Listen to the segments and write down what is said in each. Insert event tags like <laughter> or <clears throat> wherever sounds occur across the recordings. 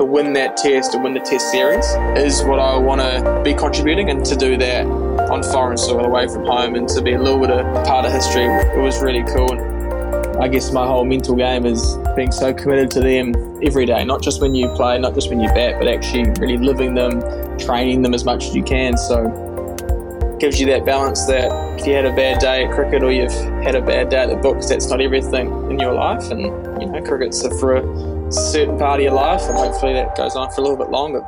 to win that test and win the test series is what I want to be contributing and to do that on foreign soil away from home and to be a little bit of part of history. It was really cool. I guess my whole mental game is being so committed to them every day, not just when you play, not just when you bat, but actually really living them, training them as much as you can. So gives you that balance that if you had a bad day at cricket or you've had a bad day at the books, that's not everything in your life. And, you know, cricket's for a certain part of your life, and hopefully that goes on for a little bit longer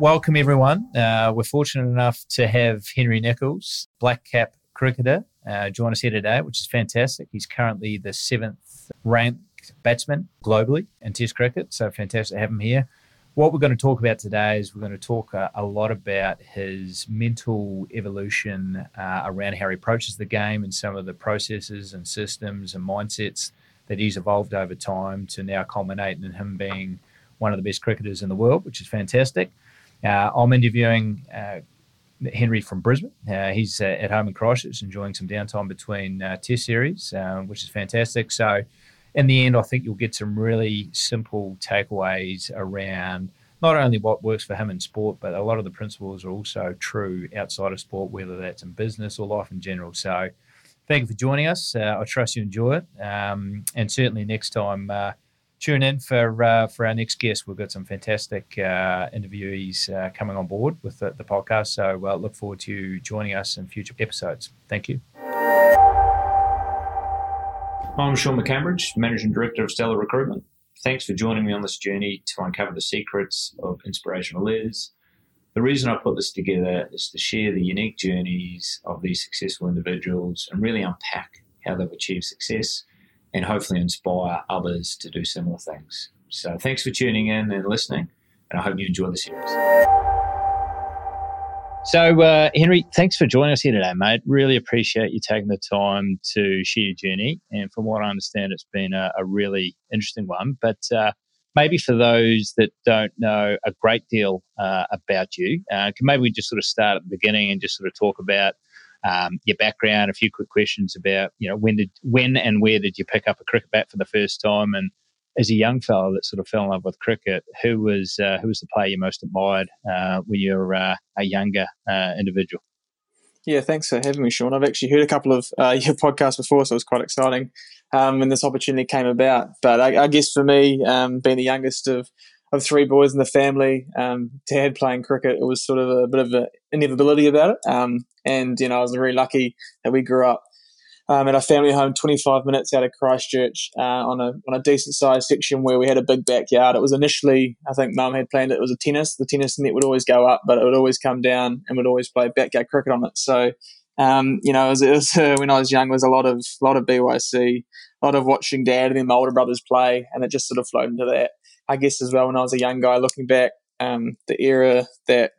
welcome everyone. Uh, we're fortunate enough to have Henry Nicholls, black cap cricketer, uh, join us here today, which is fantastic. He's currently the seventh ranked batsman globally in Test cricket, so fantastic to have him here. What we're going to talk about today is we're going to talk a, a lot about his mental evolution uh, around how he approaches the game and some of the processes and systems and mindsets that he's evolved over time to now culminate in him being one of the best cricketers in the world, which is fantastic. Uh, I'm interviewing uh, Henry from Brisbane. Uh, he's uh, at home in Christchurch, enjoying some downtime between uh, Test series, uh, which is fantastic. So, in the end, I think you'll get some really simple takeaways around not only what works for him in sport, but a lot of the principles are also true outside of sport, whether that's in business or life in general. So, thank you for joining us. I trust you enjoy it, um, and certainly next time tune in for uh, for our next guest. We've got some fantastic uh, interviewees uh, coming on board with the, the podcast. So uh, look forward to you joining us in future episodes. Thank you. I'm Sean McCambridge, Managing Director of Stellar Recruitment. Thanks for joining me on this journey to uncover the secrets of inspirational leaders. The reason I put this together is to share the unique journeys of these successful individuals and really unpack how they've achieved success and hopefully inspire others to do similar things. So thanks for tuning in and listening, and I hope you enjoy the series. So, uh, Henry, thanks for joining us here today, mate. Really appreciate you taking the time to share your journey. And from what I understand, it's been a, a really interesting one. But uh, maybe for those that don't know a great deal uh, about you, uh, can maybe we just sort of start at the beginning and just sort of talk about um, your background, a few quick questions about you know when did when and where did you pick up a cricket bat for the first time, and as a young fellow that sort of fell in love with cricket, who was uh, who was the player you most admired uh, when you were uh, a younger uh, individual? Yeah, thanks for having me, Sean. I've actually heard a couple of <laughs> your podcasts before, so it was quite exciting um, when this opportunity came about. But I, I guess for me, um, being the youngest of of three boys in the family, um, dad playing cricket, it was sort of a bit of an inevitability about it. Um, and, you know, I was really lucky that we grew up um, at our family home 25 minutes out of Christchurch uh, on, a, on a decent sized section where we had a big backyard. It was initially, I think mum had planned it, it was a tennis. The tennis net would always go up, but it would always come down and we'd always play backyard cricket on it. So, um, you know, it was, it was, uh, <laughs> when I was young, was a lot of, lot of BYC, a lot of watching dad and then my older brothers play, and it just sort of flowed into that. I guess as well when I was a young guy looking back, um, the era that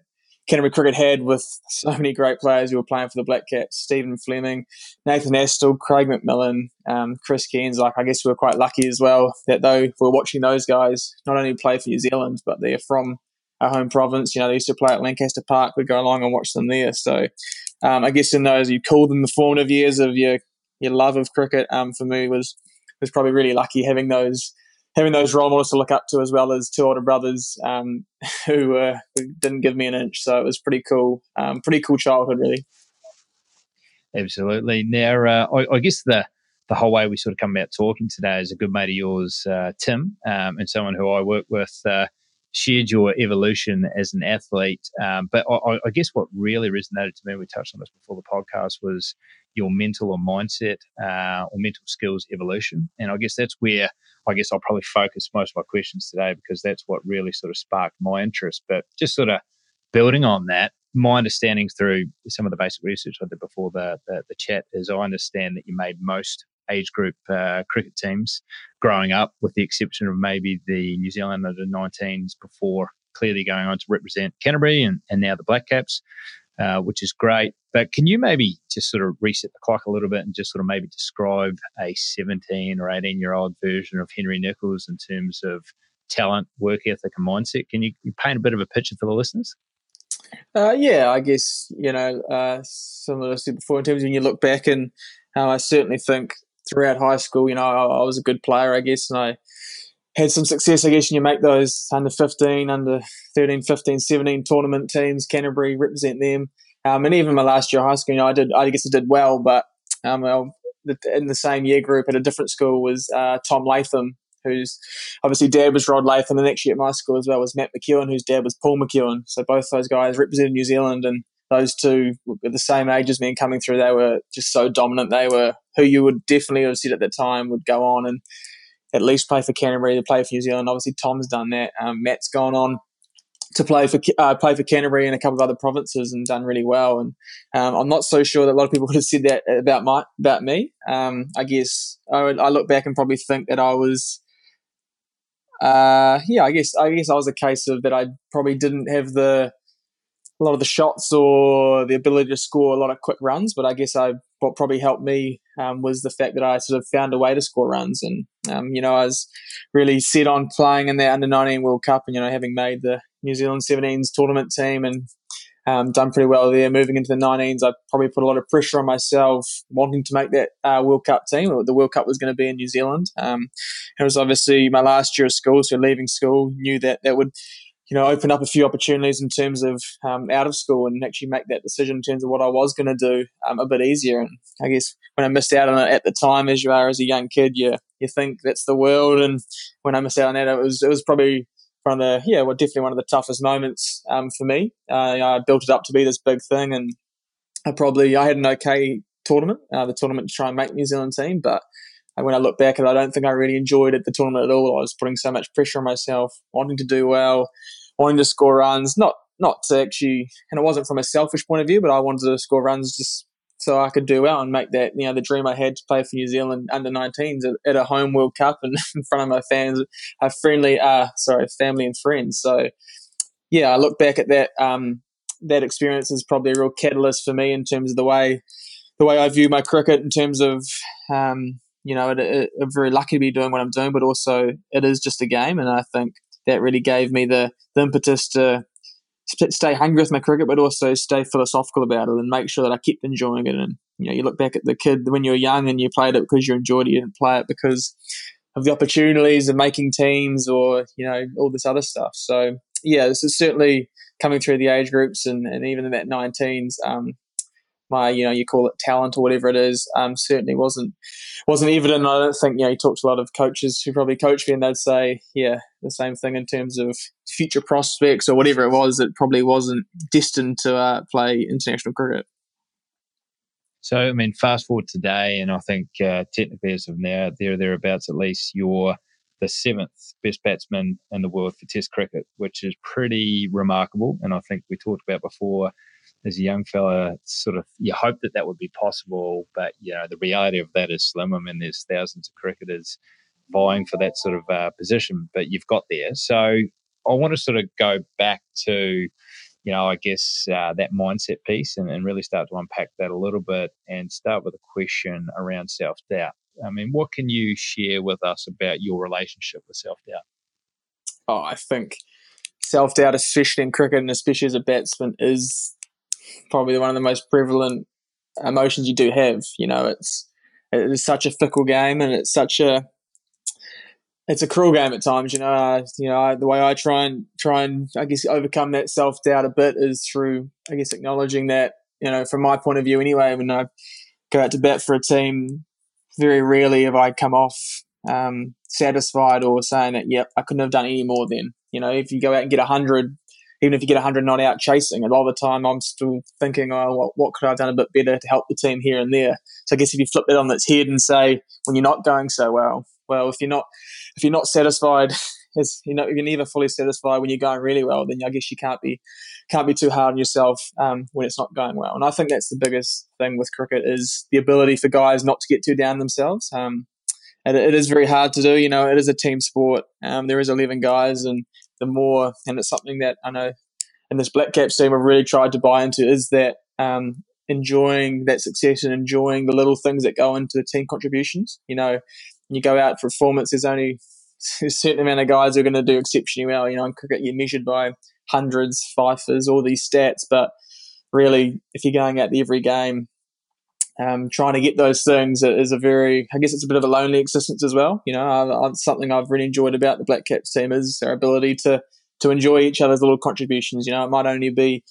Canterbury Cricket had with so many great players who were playing for the Black Caps, Stephen Fleming, Nathan Astle, Craig McMillan, um, Chris Cairns. Like I guess we were quite lucky as well that though we we're watching those guys not only play for New Zealand, but they're from our home province. You know, they used to play at Lancaster Park. We'd go along and watch them there. So um, I guess in those you call them the formative years of your your love of cricket. Um, for me was was probably really lucky having those having those role models to look up to as well as two older brothers um, <laughs> who, uh, who didn't give me an inch. So it was pretty cool, um, pretty cool childhood, really. Absolutely. Now, uh, I, I, guess the the whole way we sort of come about talking today is a good mate of yours, uh, Tim, um, and someone who I work with. Shared your evolution as an athlete, um, but I, I, guess what really resonated to me, we touched on this before the podcast, was your mental or mindset uh, or mental skills evolution. And I guess that's where I guess I'll probably focus most of my questions today because that's what really sort of sparked my interest. But just sort of building on that, my understanding through some of the basic research I did before the, the, the chat is I understand that you made most age group uh, cricket teams growing up, with the exception of maybe the New Zealand under 19s before clearly going on to represent Canterbury and, and now the Black Caps. Uh, which is great. But can you maybe just sort of reset the clock a little bit and just sort of maybe describe a 17 or 18 year old version of Henry Nicholls in terms of talent, work ethic, and mindset? Can you paint a bit of a picture for the listeners? Uh, yeah, I guess, you know, uh, similar to before, in terms of when you look back, and uh, I certainly think throughout high school, you know, I, I, was a good player, I guess, and I had some success, I guess, and you make those under 15, under 13, 15, 17 tournament teams, Canterbury represent them. Um, and even my last year of high school, you know, I did, I guess I did well, but um, well, in the same year group at a different school was uh, Tom Latham, whose obviously dad was Rod Latham, and actually at my school as well was Matt McEwen, whose dad was Paul McEwen. So both those guys represented New Zealand, and those two were the same age as me and coming through. They were just so dominant. They were who you would definitely have said at the time would go on and at least play for Canterbury, to play for New Zealand. Obviously, Tom's done that. Um, Matt's gone on to play for uh, play for Canterbury and a couple of other provinces and done really well. And um, I'm not so sure that a lot of people <laughs> would have said that about my about me. Um, I guess I, would, I look back and probably think that I was. Uh, yeah, I guess I guess I was a case of that. I probably didn't have the a lot of the shots or the ability to score a lot of quick runs, but I guess I what probably helped me um, was the fact that I sort of found a way to score runs, and um, you know I was really set on playing in the under nineteen World Cup, and you know having made the New Zealand 17s tournament team and um, done pretty well there. Moving into the 19s, I probably put a lot of pressure on myself, wanting to make that uh, World Cup team. The World Cup was going to be in New Zealand. Um, it was obviously my last year of school, so leaving school, knew that that would you know, open up a few opportunities in terms of um, out of school and actually make that decision in terms of what I was going to do um, a bit easier. And I guess when I missed out on it at the time, as you are as a young kid, you you think that's the world. And when I missed out on that, it was it was probably one of the yeah, well, definitely one of the toughest moments um, for me. Uh, I built it up to be this big thing, and I probably I had an okay tournament, uh, the tournament to try and make New Zealand team, but when I look back at it, I don't think I really enjoyed it, the tournament at all. I was putting so much pressure on myself, wanting to do well, wanting to score runs, not not to actually, and it wasn't from a selfish point of view, but I wanted to score runs just so I could do well and make that you know the dream I had to play for New Zealand under 19s at, at a home World Cup and <laughs> in front of my fans, a friendly, uh, sorry, family and friends. So yeah, I look back at that um, that experience is probably a real catalyst for me in terms of the way the way I view my cricket in terms of um, you know, it, it, I'm very lucky to be doing what I'm doing, but also it is just a game, and I think that really gave me the, the impetus to stay hungry with my cricket, but also stay philosophical about it and make sure that I kept enjoying it. And you know, you look back at the kid when you were young and you played it because you enjoyed it. You didn't play it because of the opportunities of making teams or you know all this other stuff. So yeah, this is certainly coming through the age groups and, and even in that 19s. Um, my you know you call it talent or whatever it is um, certainly wasn't wasn't evident. I don't think you know you talked to a lot of coaches who probably coached me and they'd say yeah the same thing in terms of future prospects or whatever it was. It probably wasn't destined to uh, play international cricket. So I mean, fast forward today, and I think uh, technically as of now, there thereabouts at least you're the seventh best batsman in the world for Test cricket, which is pretty remarkable. And I think we talked about before as a young fella, sort of you hope that that would be possible, but you know the reality of that is slim. I mean, there's thousands of cricketers vying for that sort of uh, position, but you've got there. So I want to sort of go back to, you know, I guess uh, that mindset piece and, and really start to unpack that a little bit and start with a question around self doubt. I mean, what can you share with us about your relationship with self doubt? Oh, I think self doubt, especially in cricket and especially as a batsman, is probably one of the most prevalent emotions you do have. You know, it's it is such a fickle game, and it's such a it's a cruel game at times. You know, you know I, the way I try and try and I guess overcome that self doubt a bit is through I guess acknowledging that you know from my point of view anyway. When I go out to bat for a team, very rarely have I come off um, satisfied or saying that, yep, I couldn't have done any more then. You know, if you go out and get a 100 even if you get 100 not out chasing, a lot of the time I'm still thinking, oh, what, what could I have done a bit better to help the team here and there? So I guess if you flip it on its head and say, when you're not going so well, well, if you're not if you're not satisfied, <laughs> as you know, you're never fully satisfied when you're going really well, then I guess you can't be can't be too hard on yourself um, when it's not going well. And I think that's the biggest thing with cricket is the ability for guys not to get too down themselves. Um, and it is very hard to do. You know, it is a team sport. Um, there is 11 guys, and the more, and it's something that I know in this Black Caps team have really tried to buy into is that um, enjoying that success and enjoying the little things that go into the team contributions. You know, you go out for performance, there's only <laughs> a certain amount of guys who are going to do exceptionally well. You know, in cricket, you're measured by hundreds, fifers, all these stats, but really, if you're going out every game um, trying to get those things is a very, I guess it's a bit of a lonely existence as well. You know, I, I, something I've really enjoyed about the Black Caps team is their ability to to enjoy each other's little contributions. You know, it might only be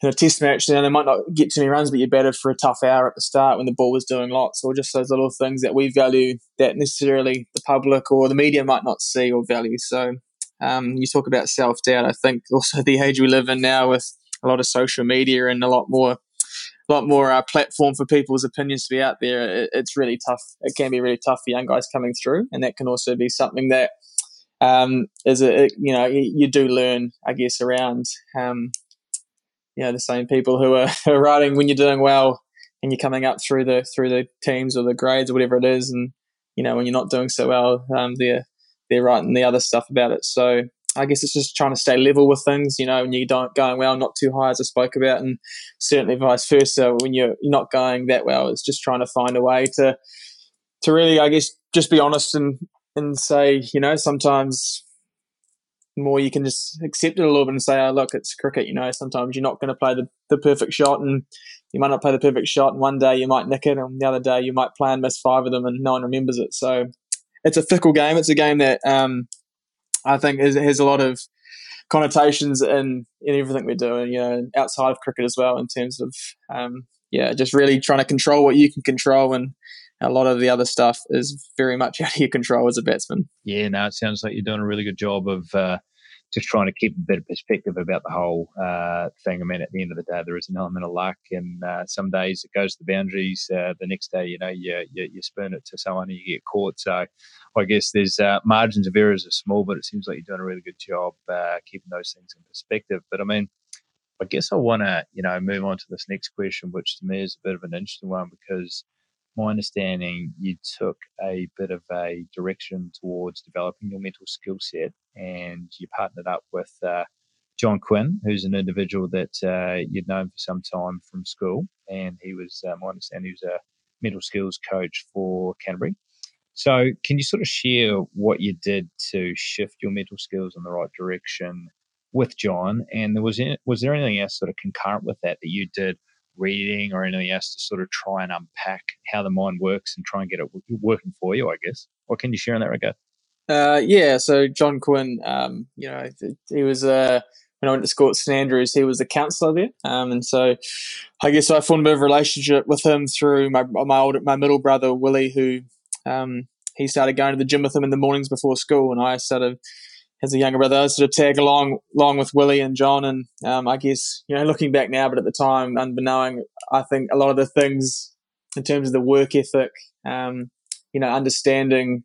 in a test match, then they might not get too many runs, but you're better for a tough hour at the start when the ball was doing lots, or just those little things that we value that necessarily the public or the media might not see or value. So um, you talk about self doubt. I think also the age we live in now with a lot of social media and a lot more lot more uh, platform for people's opinions to be out there. It, it's really tough. It can be really tough for young guys coming through, and that can also be something that um, is a you know you, you, do learn, I guess, around um, you know the same people who are, <laughs> are writing when you're doing well and you're coming up through the through the teams or the grades or whatever it is, and you know when you're not doing so well, um, they're they're writing the other stuff about it. So I guess it's just trying to stay level with things, you know, when you don't going well, not too high as I spoke about, and certainly vice versa when you're, not going that well. It's just trying to find a way to to really, I guess, just be honest and and say, you know, sometimes more you can just accept it a little bit and say, oh, look, it's cricket, you know, sometimes you're not going to play the, the perfect shot and you might not play the perfect shot and one day you might nick it and the other day you might play and miss five of them and no one remembers it. So it's a fickle game. It's a game that um, I think is, has a lot of connotations in, in everything we're doing, you know, outside of cricket as well, in terms of, um, yeah, just really trying to control what you can control. And a lot of the other stuff is very much <laughs> out of your control as a batsman. Yeah, no, it sounds like you're doing a really good job of uh, just trying to keep a bit of perspective about the whole uh, thing. I mean, at the end of the day, there is an element of luck, and uh, some days it goes to the boundaries. Uh, the next day, you know, you, you, you spoon it to someone and you get caught. So I guess there's uh, margins of errors are small, but it seems like you're doing a really good job uh, keeping those things in perspective. But I mean, I guess I want to, you know, move on to this next question, which to me is a bit of an interesting one because – my understanding, you took a bit of a direction towards developing your mental skill set and you partnered up with uh, John Quinn, who's an individual that uh, you'd known for some time from school. And he was, uh, my understanding, he was a mental skills coach for Canterbury. So, can you sort of share what you did to shift your mental skills in the right direction with John? And there was was there anything else sort of concurrent with that that you did reading or anything else to sort of try and unpack how the mind works and try and get it working for you, I guess. What can you share in that regard? Uh, yeah, so John Quinn, um, you know, he was uh, when I went to school at St Andrews, he was the counsellor there, um, and so I guess I formed a bit of a relationship with him through my my older, my middle brother Willie, who um, he started going to the gym with him in the mornings before school, and I started as a younger brother, I sort of tag along along with Willie and John, and um, I guess you know, looking back now, but at the time, unbeknown, I think a lot of the things in terms of the work ethic, um, you know, understanding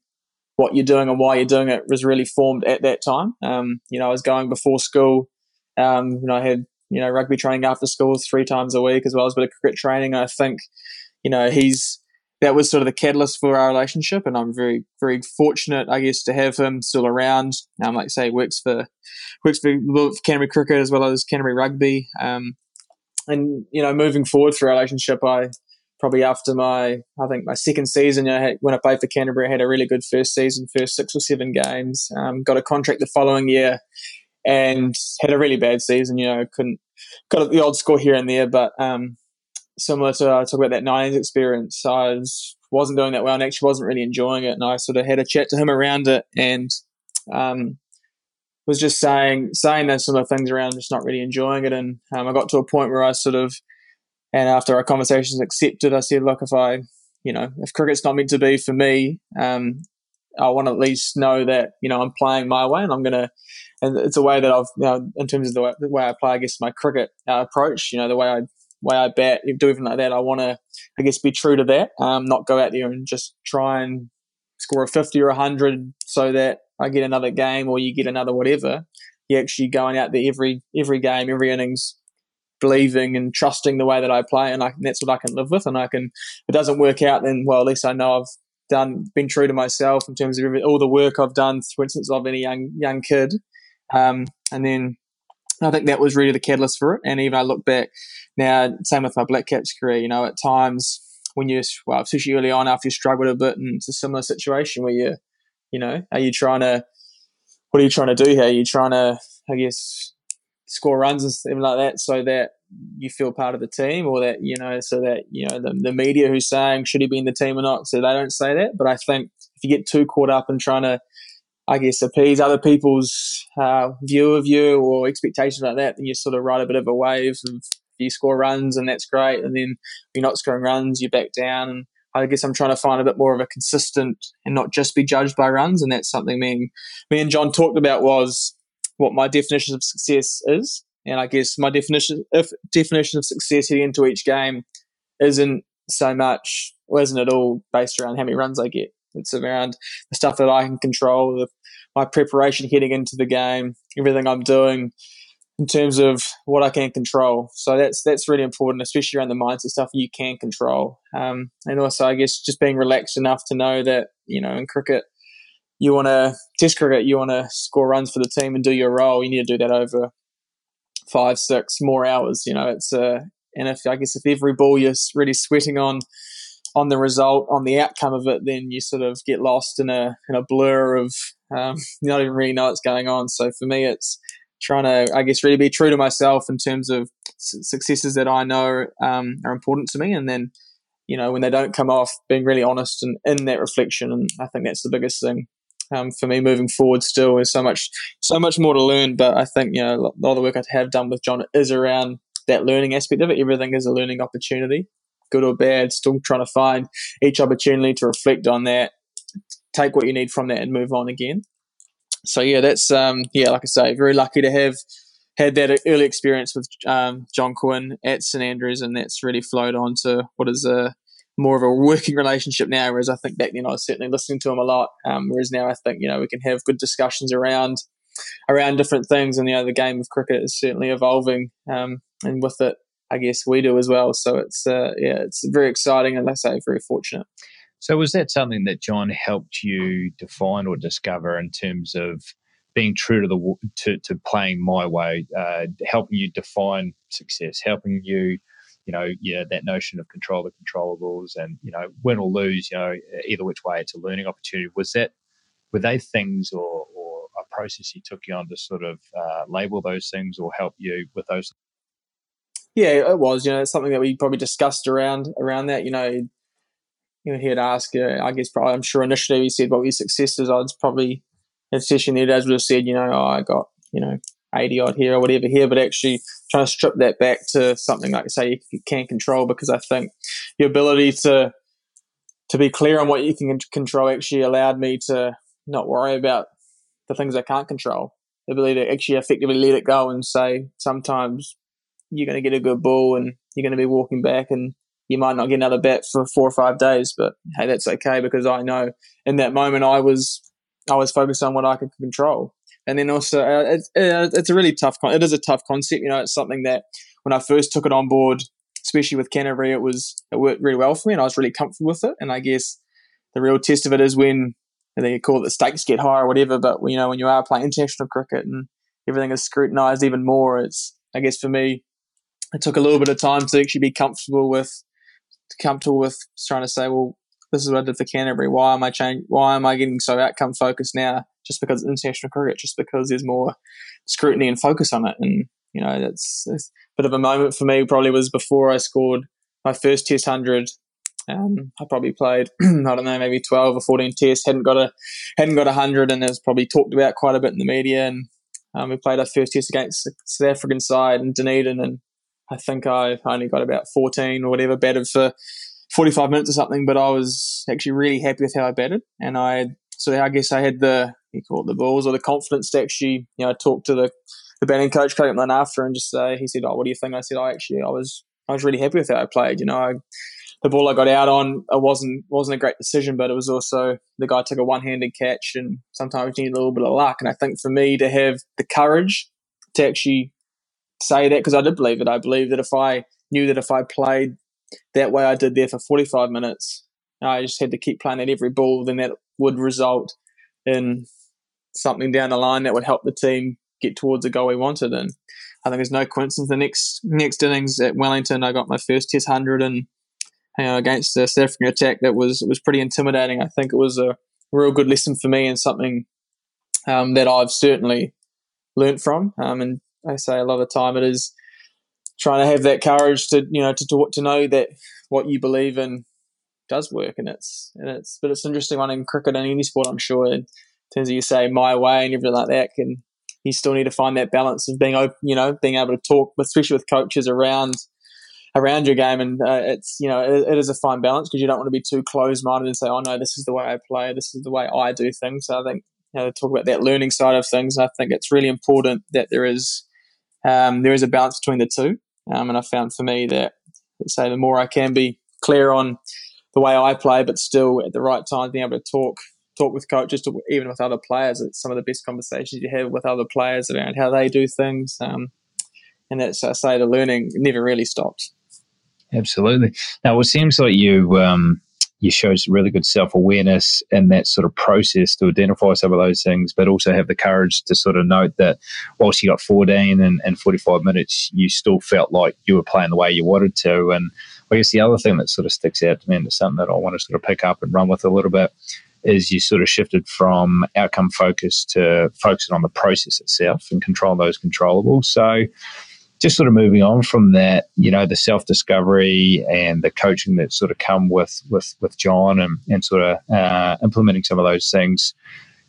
what you're doing and why you're doing it was really formed at that time. Um, you know, I was going before school. Um, you know, I had you know rugby training after school three times a week as well as a bit of cricket training. I think you know he's that was sort of the catalyst for our relationship, and I'm very, very fortunate, I guess, to have him still around. Um, like I say, works for works for Canterbury Cricket as well as Canterbury Rugby. Um, and you know, moving forward through our relationship, I probably after my, I think my second season, you know, when I played for Canterbury, I had a really good first season, first six or seven games. Um, got a contract the following year, and had a really bad season. You know, couldn't got the odd score here and there, but um, similar to I uh, talk about that '90s experience. I was, wasn't doing that well and actually wasn't really enjoying it. And I sort of had a chat to him around it and um, was just saying saying those similar things around just not really enjoying it. And um, I got to a point where I sort of, and after our conversations accepted, I said, look, if I, you know, if cricket's not meant to be for me, um, I want to at least know that you know I'm playing my way, and I'm gonna. And it's a way that I've, you know, in terms of the way, the way I play, I guess my cricket uh, approach. You know, the way I way I bat, do anything like that, I want to, I guess, be true to that. Um, not go out there and just try and score a 50 or a 100 so that I get another game or you get another whatever. You're actually going out there every every game, every innings, believing and trusting the way that I play, and, I, that's what I can live with. And I can, if it doesn't work out, then well, at least I know I've done, been true to myself in terms of all the work I've done, for instance, I've been a young young kid, um, and then I think that was really the catalyst for it. And even I look back now, same with my Black Caps career, you know, at times when you, well, especially early on after you struggled a bit and it's a similar situation where you, you know, are you trying to, what are you trying to do here? Are you trying to, I guess, score runs and something like that so that you feel part of the team or that you know so that you know the, the media who's saying should he be in the team or not so they don't say that but i think if you get too caught up in trying to i guess appease other people's uh, view of you or expectations like that then you sort of ride a bit of a wave of you score runs and that's great and then you're not scoring runs you're back down and I guess I'm trying to find a bit more of a consistent and not just be judged by runs. And that's something me and, me and John talked about was what my definition of success is. And I guess my definition if definition of success heading into each game isn't so much, well, isn't at all based around how many runs I get. It's around the stuff that I can control, the, my preparation heading into the game, everything I'm doing in terms of what I can control. So that's that's really important, especially around the mindset stuff you can control. Um, and also, I guess just being relaxed enough to know that you know in cricket, you want to test cricket, you want to score runs for the team and do your role. You need to do that over five, six more hours. You know, it's uh, and if I guess if every ball you're really sweating on on the result, on the outcome of it, then you sort of get lost in a in a blur of um, <laughs> you don't even really know what's going on. So for me, it's trying to, I guess, really be true to myself in terms of successes that I know um, are important to me, and then you know when they don't come off, being really honest and in that reflection. And I think that's the biggest thing um, for me moving forward. Still, there's so much, so much more to learn. But I think you know a lot of the work I have done with John is around that learning aspect of it. Everything is a learning opportunity, good or bad. Still trying to find each opportunity to reflect on that, take what you need from that, and move on again so yeah, that's um, yeah, like I say, very lucky to have had that early experience with um, John Quinn at St Andrews, and that's really flowed on to what is a more of a working relationship now. Whereas I think back then I was certainly listening to him a lot. Um, whereas now I think you know we can have good discussions around around different things, and you know the game of cricket is certainly evolving, um, and with it, I guess we do as well. So it's uh, yeah, it's very exciting, and I say, very fortunate. So, was that something that John helped you define or discover in terms of being true to the to, to playing my way, uh, helping you define success, helping you, you know, yeah, that notion of control the controllables, and you know, win or lose, you know, either which way, it's a learning opportunity. Was that were they things or, or a process he took you on to sort of uh, label those things or help you with those? Yeah, it was. You know, it's something that we probably discussed around around that. You know, you know, he'd ask, uh, I guess, probably, I'm sure initially he said, what were your successes? I'd probably, in session, he'd as would have said, you know, oh, I got, you know, 80 odd here or whatever here, but actually trying to strip that back to something like, say, you can't control, because I think your ability to, to be clear on what you can control actually allowed me to not worry about the things I can't control. The ability to actually effectively let it go and say, sometimes you're going to get a good ball and you're going to be walking back and you might not get another bet for four or five days, but hey, that's okay because I know in that moment I was I was focused on what I could control. And then also, uh, it's, uh, it's a really tough. Con- it is a tough concept. You know, it's something that when I first took it on board, especially with Canterbury, it was it worked really well for me, and I was really comfortable with it. And I guess the real test of it is when they call it the stakes get higher or whatever. But you know, when you are playing international cricket and everything is scrutinised even more, it's I guess for me, it took a little bit of time to actually be comfortable with comfortable with trying to say, well, this is what I did for Canterbury. Why am I change? Why am I getting so outcome focused now? Just because it's international cricket, just because there's more scrutiny and focus on it. And you know, that's, a bit of a moment for me. Probably was before I scored my first Test hundred. Um, I probably played, <clears throat> I don't know, maybe twelve or fourteen tests. hadn't got a hadn't got a hundred, and it was probably talked about quite a bit in the media. And um, we played our first test against the South African side in Dunedin, and I think I only got about 14 or whatever batted for 45 minutes or something, but I was actually really happy with how I batted. And I, so I guess I had the, you call it the balls or the confidence to actually, you know, talk to the, the batting coach, Craig McMillan after and just say, he said, oh, what do you think? I said, I actually, I was, I was really happy with how I played. You know, I, the ball I got out on, it wasn't, wasn't a great decision, but it was also, the guy took a one-handed catch and sometimes you need a little bit of luck. And I think for me to have the courage to actually say that because I did believe it. I believe that if I knew that if I played that way I did there for 45 minutes, I just had to keep playing at every ball, then that would result in something down the line that would help the team get towards the goal we wanted. And I think there's no coincidence. The next next innings at Wellington, I got my first Test hundred, and you know, against the South African attack, that was was pretty intimidating. I think it was a real good lesson for me and something um, that I've certainly learnt from. Um, and I say a lot of time it is trying to have that courage to you know to, to to know that what you believe in does work, and it's and it's but it's interesting one in cricket and any sport, I'm sure. In terms of you say my way and everything like that, can you still need to find that balance of being open, you know, being able to talk, especially with coaches around around your game, and uh, it's you know it, it is a fine balance because you don't want to be too closed minded and say, oh no, this is the way I play, this is the way I do things. So I think you know talk about that learning side of things. I think it's really important that there is um, there is a balance between the two, um, and I found for me that say the more I can be clear on the way I play, but still at the right time being able to talk talk with coaches, to, even with other players. It's some of the best conversations you have with other players around how they do things. Um, and that's I say the learning never really stops. Absolutely. Now, it seems like you um, you show really good self awareness in that sort of process to identify some of those things, but also have the courage to sort of note that whilst you got 14 and, and 45 minutes, you still felt like you were playing the way you wanted to. And I guess the other thing that sort of sticks out to me, and it's something that I want to sort of pick up and run with a little bit, is you sort of shifted from outcome focus to focusing on the process itself and control those controllables. So, just sort of moving on from that, you know, the self discovery and the coaching that sort of come with with with John and, and sort of uh, implementing some of those things.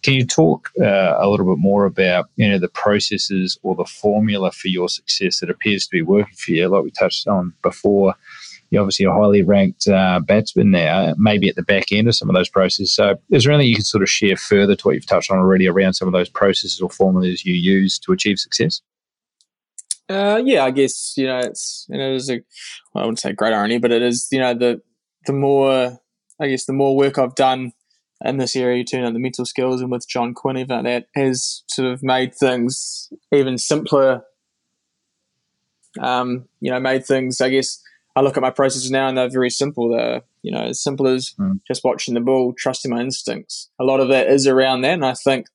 Can you talk uh, a little bit more about you know the processes or the formula for your success that appears to be working for you? Like we touched on before, you're obviously a highly ranked uh, batsman now, maybe at the back end of some of those processes. So, is there anything you can sort of share further to what you've touched on already around some of those processes or formulas you use to achieve success? Uh, yeah, I guess you know it's you know it is a well, I wouldn't say great irony, but it is you know the the more I guess the more work I've done in this area, you know the mental skills and with John Quinn, even that has sort of made things even simpler. Um, you know, made things. I guess I look at my processes now and they're very simple. They're you know as simple as mm. just watching the ball, trusting my instincts. A lot of that is around that, and I think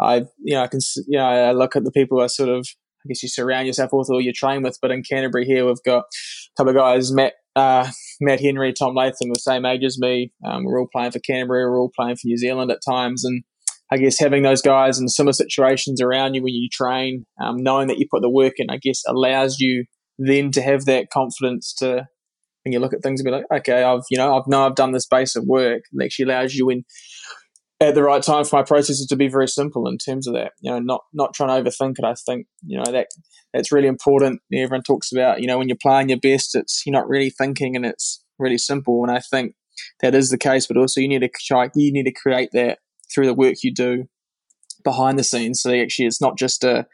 I you know I can you know I look at the people I sort of I guess you surround yourself with or you train with. But in Canterbury here, we've got a couple of guys, Matt, uh, Matt Henry, Tom Latham, the same age as me. Um, we're all playing for Canterbury. We're all playing for New Zealand at times. And I guess having those guys in similar situations around you when you train, um, knowing that you put the work in, I guess allows you then to have that confidence to when you look at things and be like, okay, I've you know I've now I've done this base of work. It actually allows you when at the right time for my processes to be very simple in terms of that. You know, not not trying to overthink it. I think you know that that's really important. Everyone talks about you know when you're playing your best, it's you're not really thinking and it's really simple. And I think that is the case. But also you need to try you need to create that through the work you do behind the scenes. So actually, it's not just uh,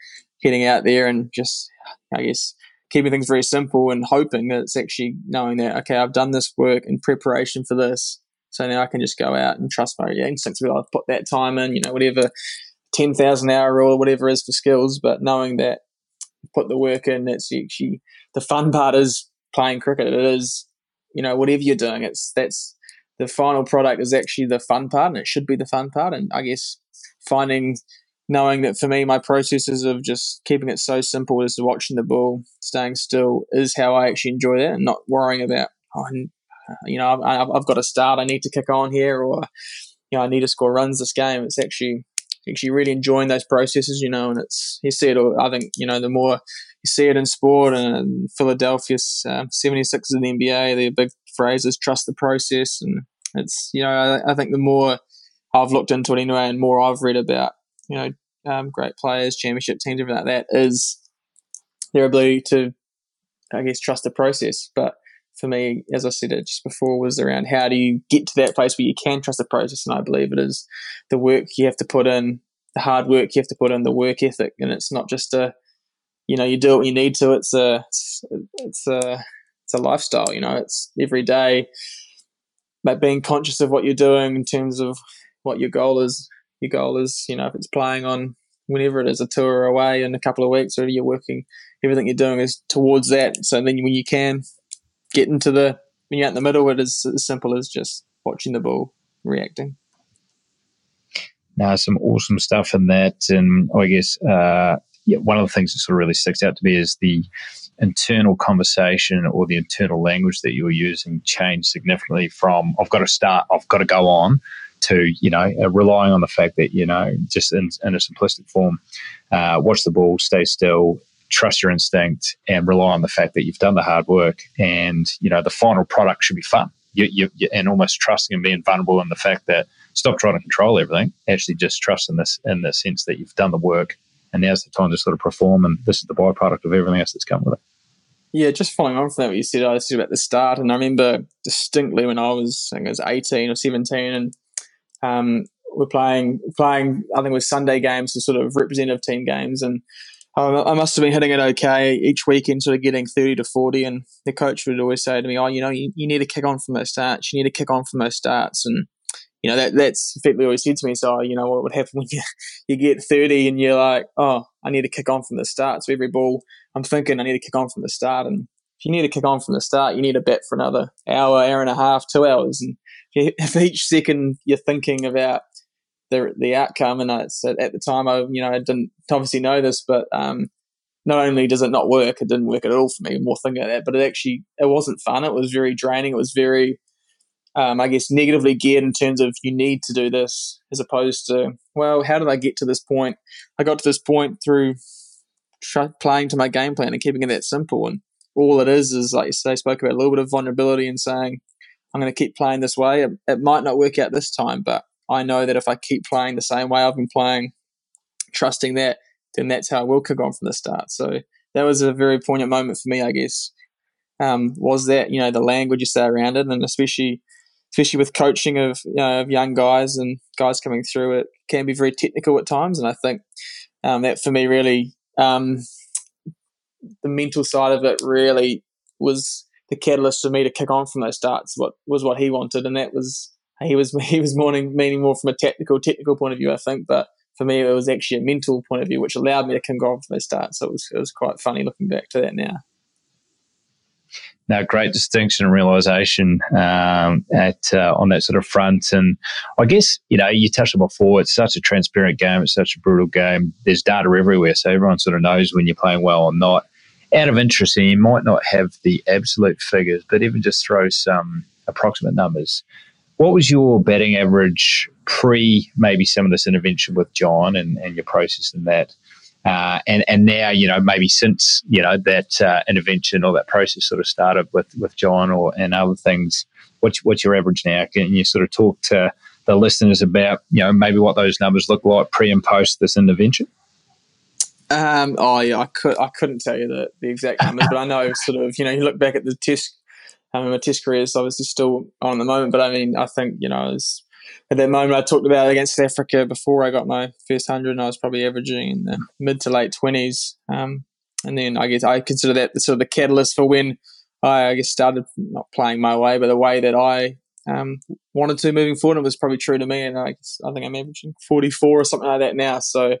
getting out there and just I guess keeping things very simple and hoping that it's actually knowing that okay, I've done this work in preparation for this so now I can just go out and trust my instincts. I've put that time in, you know, whatever 10,000 hour rule, whatever is for skills, but knowing that put the work in, it's actually the fun part is playing cricket. It is, you know, whatever you're doing, it's that's the final product is actually the fun part and it should be the fun part. And I guess finding, knowing that for me, my processes of just keeping it so simple as watching the ball, staying still is how I actually enjoy that and not worrying about, oh, you know, I've, I've got to start. I need to kick on here, or you know, I need to score runs this game. It's actually actually really enjoying those processes, you know, and it's you see it. I think you know the more you see it in sport and Philadelphia's uh, 76ers in the NBA, their big phrase is trust the process, and it's you know I, I, think the more I've looked into it anyway, and more I've read about you know um, great players, championship teams, everything like that is their ability to I guess trust the process, but for me, as I said it just before, was around how do you get to that place where you can trust the process, and I believe it is the work you have to put in, the hard work you have to put in, the work ethic, and it's not just a, you know, you do what you need to. It's a, it's, a, it's a lifestyle. You know, it's every day, but being conscious of what you're doing in terms of what your goal is. Your goal is, you know, if it's playing on whenever it is a tour away in a couple of weeks, or you're working, everything you're doing is towards that. So then when you can get to the when you're out in the middle, it is as simple as just watching the ball, reacting. Now, some awesome stuff in that, and I guess uh, yeah, one of the things that sort of really sticks out to me is the internal conversation or the internal language that you're using changed significantly from "I've got to start, I've got to go on." To you know, uh, relying on the fact that you know, just in, in a simplistic form, uh, watch the ball, stay still, trust your instinct and rely on the fact that you've done the hard work and you know the final product should be fun. You, you, you, and almost trusting and being vulnerable in the fact that stop trying to control everything. Actually just trust in this in the sense that you've done the work and now's the time to sort of perform and this is the byproduct of everything else that's come with it. Yeah, just following on from that, what you said, I said about the start, and I remember distinctly when I was, I think it was eighteen or seventeen, and um, we're playing, playing, I think it was Sunday games, the sort of representative team games, and Um, I must have been hitting it okay each weekend, sort of getting 30 to 40. And the coach would always say to me, Oh, you know, you, you need to kick on from those starts. You need to kick on from those starts. And, you know, that that's effectively he said to me. So, you know, what would happen when you, <laughs> you get 30 and you're like, Oh, I need to kick on from the start. So every ball, I'm thinking I need to kick on from the start. And if you need to kick on from the start, you need to bet for another hour, hour and a half, two hours. And if <laughs> each second you're thinking about the the outcome. And I, said at the time, I you know I didn't obviously know this, but um, not only does it not work, it didn't work at all for me. More thinking of that, but it actually it wasn't fun. It was very draining. It was very um, I guess negatively geared in terms of you need to do this as opposed to well, how did I get to this point? I got to this point through playing to my game plan and keeping it that simple. And all it is is like you say, spoke about a little bit of vulnerability and saying, I'm going to keep playing this way. It, might not work out this time, but I know that if I keep playing the same way I've been playing, trusting that, then that's how I will kick on from the start. So that was a very poignant moment for me, I guess. Um, was that you know the language you say around it, and especially especially with coaching of you know, of young guys and guys coming through, it can be very technical at times, and I think um, that for me really um, the mental side of it really was the catalyst for me to kick on from those starts. What was what he wanted, and that was he was <laughs> he was meaning meaning more from a technical technical point of view, I think. But for me, it was actually a mental point of view, which allowed me to kick from the start. So it was it was quite funny looking back to that now. Now, great distinction and realization um, at uh, on that sort of front, and I guess you know you touched on before. It's such a transparent game. It's such a brutal game. There's data everywhere, so everyone sort of knows when you're playing well or not. Out of interest, and you might not have the absolute figures, but even just throw some approximate numbers. What was your batting average pre maybe some of this intervention with John and, and your process in that? Uh, and and now you know maybe since you know that uh, intervention or that process sort of started with with John or and other things, what's what's your average now? Can you sort of talk to the listeners about you know maybe what those numbers look like pre and post this intervention? Um, oh yeah, I could I couldn't tell you the, the exact numbers, but I know sort of you know you look back at the test I mean, my test career is obviously still on at the moment, but I mean, I think, you know, was, at that moment I talked about against Africa before I got my first 100, and I was probably averaging in the mid to late 20s. Um, and then I guess I consider that sort of the catalyst for when I, I guess, started not playing my way, but the way that I um, wanted to moving forward. It was probably true to me, and I, guess, I think I'm averaging 44 or something like that now. So,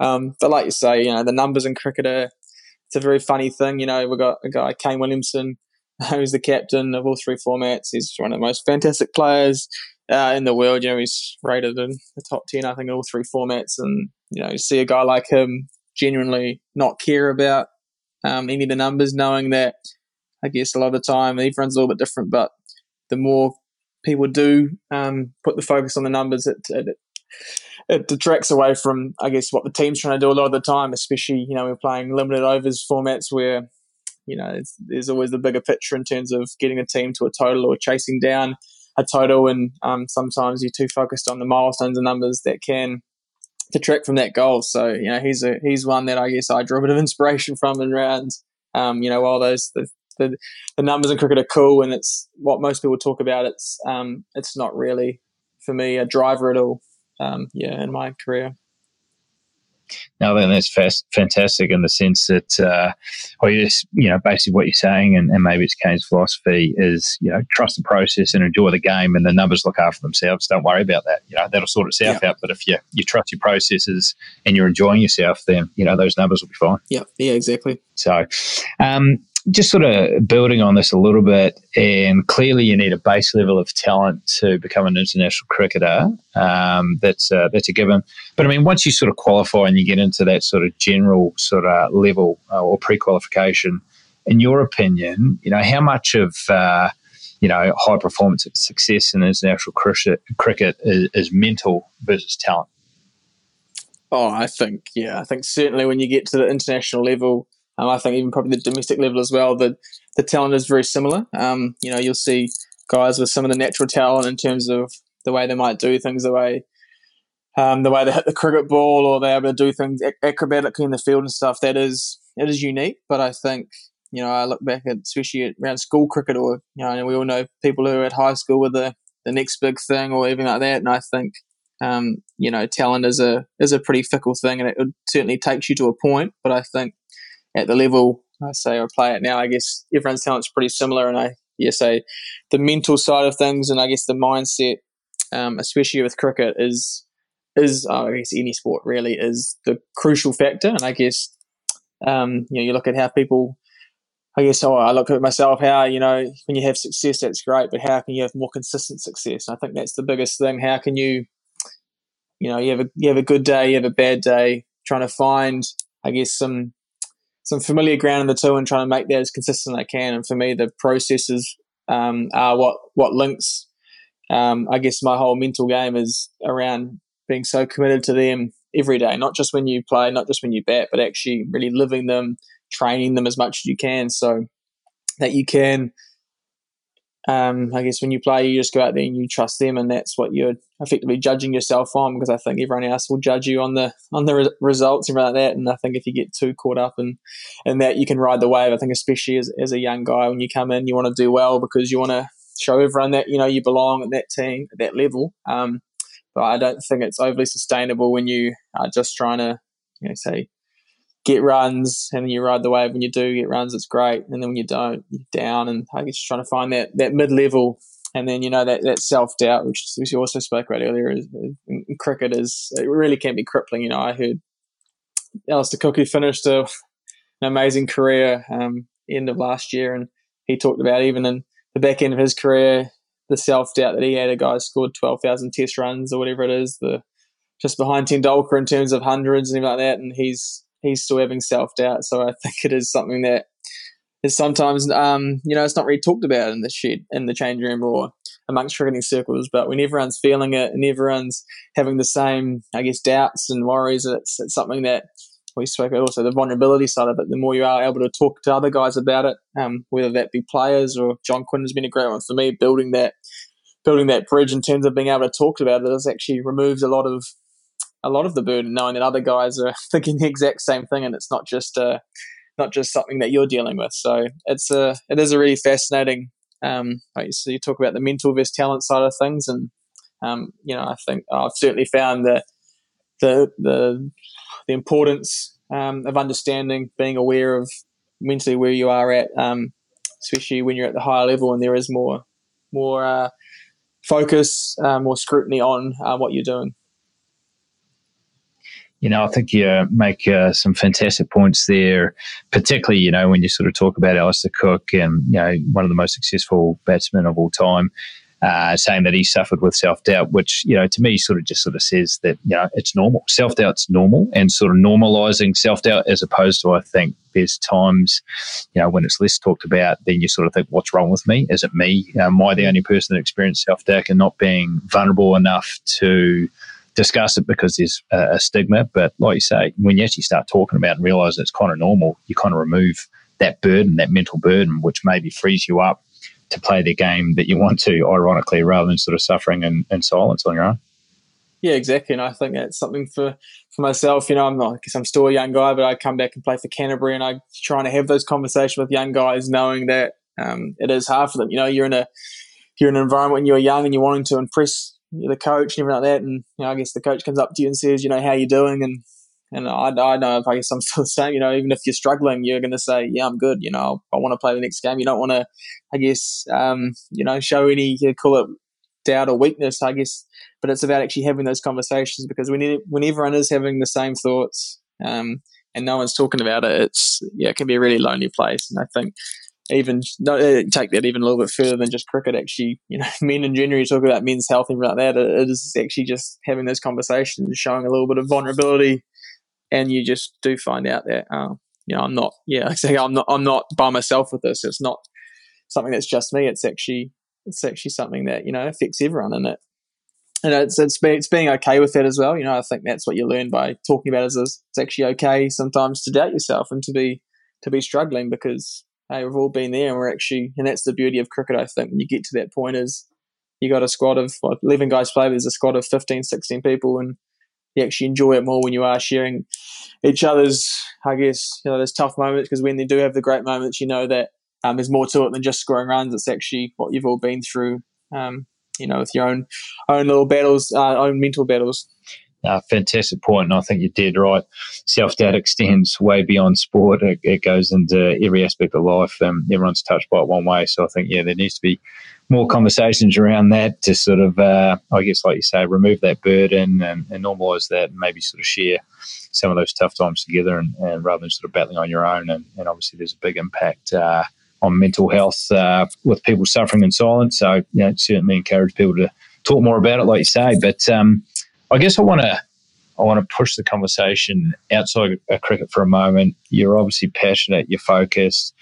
um, but like you say, you know, the numbers in cricket are it's a very funny thing. You know, we've got a guy Kane Williamson <laughs> who's the captain of all three formats. He's one of the most fantastic players uh, in the world. You know, he's rated in the top 10, I think, in all three formats. And, you know, you see a guy like him genuinely not care about um, any of the numbers, knowing that I guess a lot of the time everyone's a little bit different, but the more people do um, put the focus on the numbers, it, it, it detracts away from, I guess, what the team's trying to do a lot of the time, especially, you know, we're playing limited overs formats where you know, there's always the bigger picture in terms of getting a team to a total or chasing down a total. And um, sometimes you're too focused on the milestones and numbers that can detract from that goal. So, you know, he's a, he's one that I guess I draw a bit of inspiration from in rounds. Um, you know, while those, the, the, the, numbers in cricket are cool and it's what most people talk about, it's, um, it's not really for me a driver at all. Um, yeah, in my career. Now, then that's fast, fantastic in the sense that, uh, well, you just, you know, basically what you're saying, and, and maybe it's Kane's philosophy, is, you know, trust the process and enjoy the game, and the numbers look after themselves. Don't worry about that. You know, that'll sort itself yeah. out. But if you, you trust your processes and you're enjoying yourself, then, you know, those numbers will be fine. Yeah, yeah, exactly. So, um, just sort of building on this a little bit, and clearly you need a base level of talent to become an international cricketer. Um, that's uh, that's a given. But I mean, once you sort of qualify and you get into that sort of general sort of level uh, or pre-qualification, in your opinion, you know how much of uh, you know high performance success in international cricket, cricket is, is mental versus talent? Oh, I think yeah, I think certainly when you get to the international level Um, I think even probably the domestic level as well, the the talent is very similar. Um, you know, you'll see guys with some of the natural talent in terms of the way they might do things, the way um, the way they hit the cricket ball, or they're able to do things acrobatically in the field and stuff. That is it is unique. But I think you know I look back at especially around school cricket, or you know, we all know people who are at high school with the the next big thing, or even like that. And I think um, you know talent is a is a pretty fickle thing, and it certainly takes you to a point. But I think at the level I say I play it now, I guess everyone's talent's pretty similar, and I yeah say the mental side of things, and I guess the mindset, um, especially with cricket, is is uh, I guess any sport really is the crucial factor, and I guess um, you know you look at how people. I guess oh, I look at myself how you know when you have success that's great, but how can you have more consistent success? And I think that's the biggest thing. How can you, you know, you have a you have a good day, you have a bad day, trying to find I guess some some familiar ground in the two and trying to make that as consistent as I can. And for me, the processes um, are what what links. Um, I guess my whole mental game is around being so committed to them every day, not just when you play, not just when you bat, but actually really living them, training them as much as you can, so that you can um, I guess when you play, you just go out there and you trust them, and that's what you're effectively judging yourself on. Because I think everyone else will judge you on the on the re- results and like that. And I think if you get too caught up in in that, you can ride the wave. I think especially as as a young guy, when you come in, you want to do well because you want to show everyone that you know you belong at that team at that level. Um, but I don't think it's overly sustainable when you are just trying to you know say get runs and then you ride the wave. When you do get runs, it's great. And then when you don't, you're down. And I guess trying to find that, that mid level. And then, you know, that, that self doubt, which, you also spoke about earlier, is, in cricket is, it really can be crippling. You know, I heard Alastair Cook, who finished a, an amazing career um, end of last year. And he talked about even in the back end of his career, the self doubt that he had. A guy scored 12,000 test runs or whatever it is, the just behind Tendulkar in terms of hundreds and like that. And he's he's still having self doubt. So I <laughs> think it is something that is sometimes, um, you know, it's not really talked about in the shed, in the change room or amongst cricketing circles. But when everyone's feeling it and everyone's having the same, I guess, doubts and worries, it's, it's something that we spoke about also the vulnerability side of it. The more you are able to talk to other guys about it, um, whether that be players or John Quinn has been a great one for me, building that building that bridge in terms of being able to talk about it has actually removed a lot of a lot of the burden, knowing that other guys are <laughs> thinking the exact same thing, and it's not just uh, not just something that you're dealing with. So it's a it is a really fascinating. Um, so you talk about the mental versus talent side of things, and um, you know I think I've certainly found that the the the importance um, of understanding, being aware of mentally where you are at, um, especially when you're at the higher level, and there is more more uh, focus, uh, more scrutiny on uh, what you're doing you know, I think you make uh, some fantastic points there, particularly, you know, when you sort of talk about Alastair Cook and, you know, one of the most successful batsmen of all time, uh, saying that he suffered with self doubt, which, you know, to me sort of just sort of says that, you know, it's normal. Self doubt's normal and sort of normalizing self doubt as opposed to, I think, there's times, you know, when it's less talked about, then you sort of think, what's wrong with me? Is it me? Am I the only person that experienced self doubt and not being vulnerable enough to, discuss it because there's a, a, stigma. But like you say, when you actually start talking about and realize it's kind of normal, you kind of remove that burden, that mental burden, which maybe frees you up to play the game that you want to, ironically, rather than sort of suffering in, in silence on your own. Yeah, exactly. And I think that's something for, for myself. You know, I'm not because I'm still a young guy, but I come back and play for Canterbury, and I'm trying to have those conversations with young guys, knowing that um, it is hard for them. You know, you're in a you're in an environment when you're young and you're wanting to impress the coach and everything like that. And you know, I guess the coach comes up to you and says, you know, how you doing? And and I, I know if I guess I'm <laughs> still the same. You know, even if you're struggling, you're going to say, yeah, I'm good. You know, I want to play the next game. You don't want to, I guess, um, you know, show any you call it doubt or weakness. I guess, but it's about actually having those conversations because when when everyone is having the same thoughts. Um, and no one's talking about it. It's yeah, it can be a really lonely place. And I think even uh, take that even a little bit further than just cricket. Actually, you know, <laughs> men in general, talk about men's health and like that. It is actually just having those conversations, showing a little bit of vulnerability, and you just do find out that um, you know I'm not. <laughs> Yeah, I'm not. I'm not by myself with this. It's not something that's just me. It's actually it's actually something that you know affects everyone in it. And it's it's, be, it's being okay with that as well. You know, I think that's what you learn by talking about. Is, is it's actually okay sometimes to doubt yourself and to be to be struggling because hey, we've all been there and we're actually, and that's the beauty of cricket, I think. When you get to that point, is you got a squad of what, 11 guys play, there's a squad of 15, 16 people, and you actually enjoy it more when you are sharing each other's, I guess, you know, there's tough moments because when they do have the great moments, you know that um, there's more to it than just scoring runs. It's actually what you've all been through, um, you know, with your own own little battles, uh, own mental battles. Uh, fantastic point, and I think you did right. Self doubt extends way beyond sport; it, it, goes into every aspect of life. Um, everyone's touched by it one way, so I think yeah, there needs to be more conversations around that to sort of, uh, I guess, like you say, remove that burden and, and normalise that, and maybe sort of share some of those tough times together, and, and rather than sort of battling on your own. And, and obviously, there's a big impact. Uh, on mental health uh, with people suffering in silence. So, you know, certainly encourage people to talk more about it, like you say. But um, I guess I want to I want to push the conversation outside of cricket for a moment. You're obviously passionate, you're focused,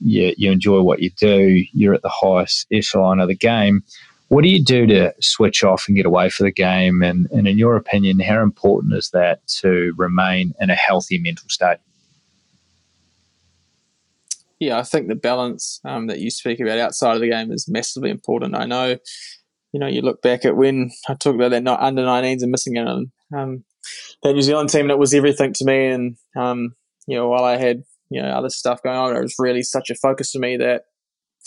you, you enjoy what you do, you're at the highest echelon of the game. What do you do to switch off and get away from the game? And, and in your opinion, how important is that to remain in a healthy mental state? Yeah, I think the balance um, that you speak about outside of the game is massively important. I know you know, you look back at when I talked about that not under 19s and missing out on um, that New Zealand team, and it was everything to me. And, um, you know, while I had, you know, other stuff going on, it was really such a focus for me that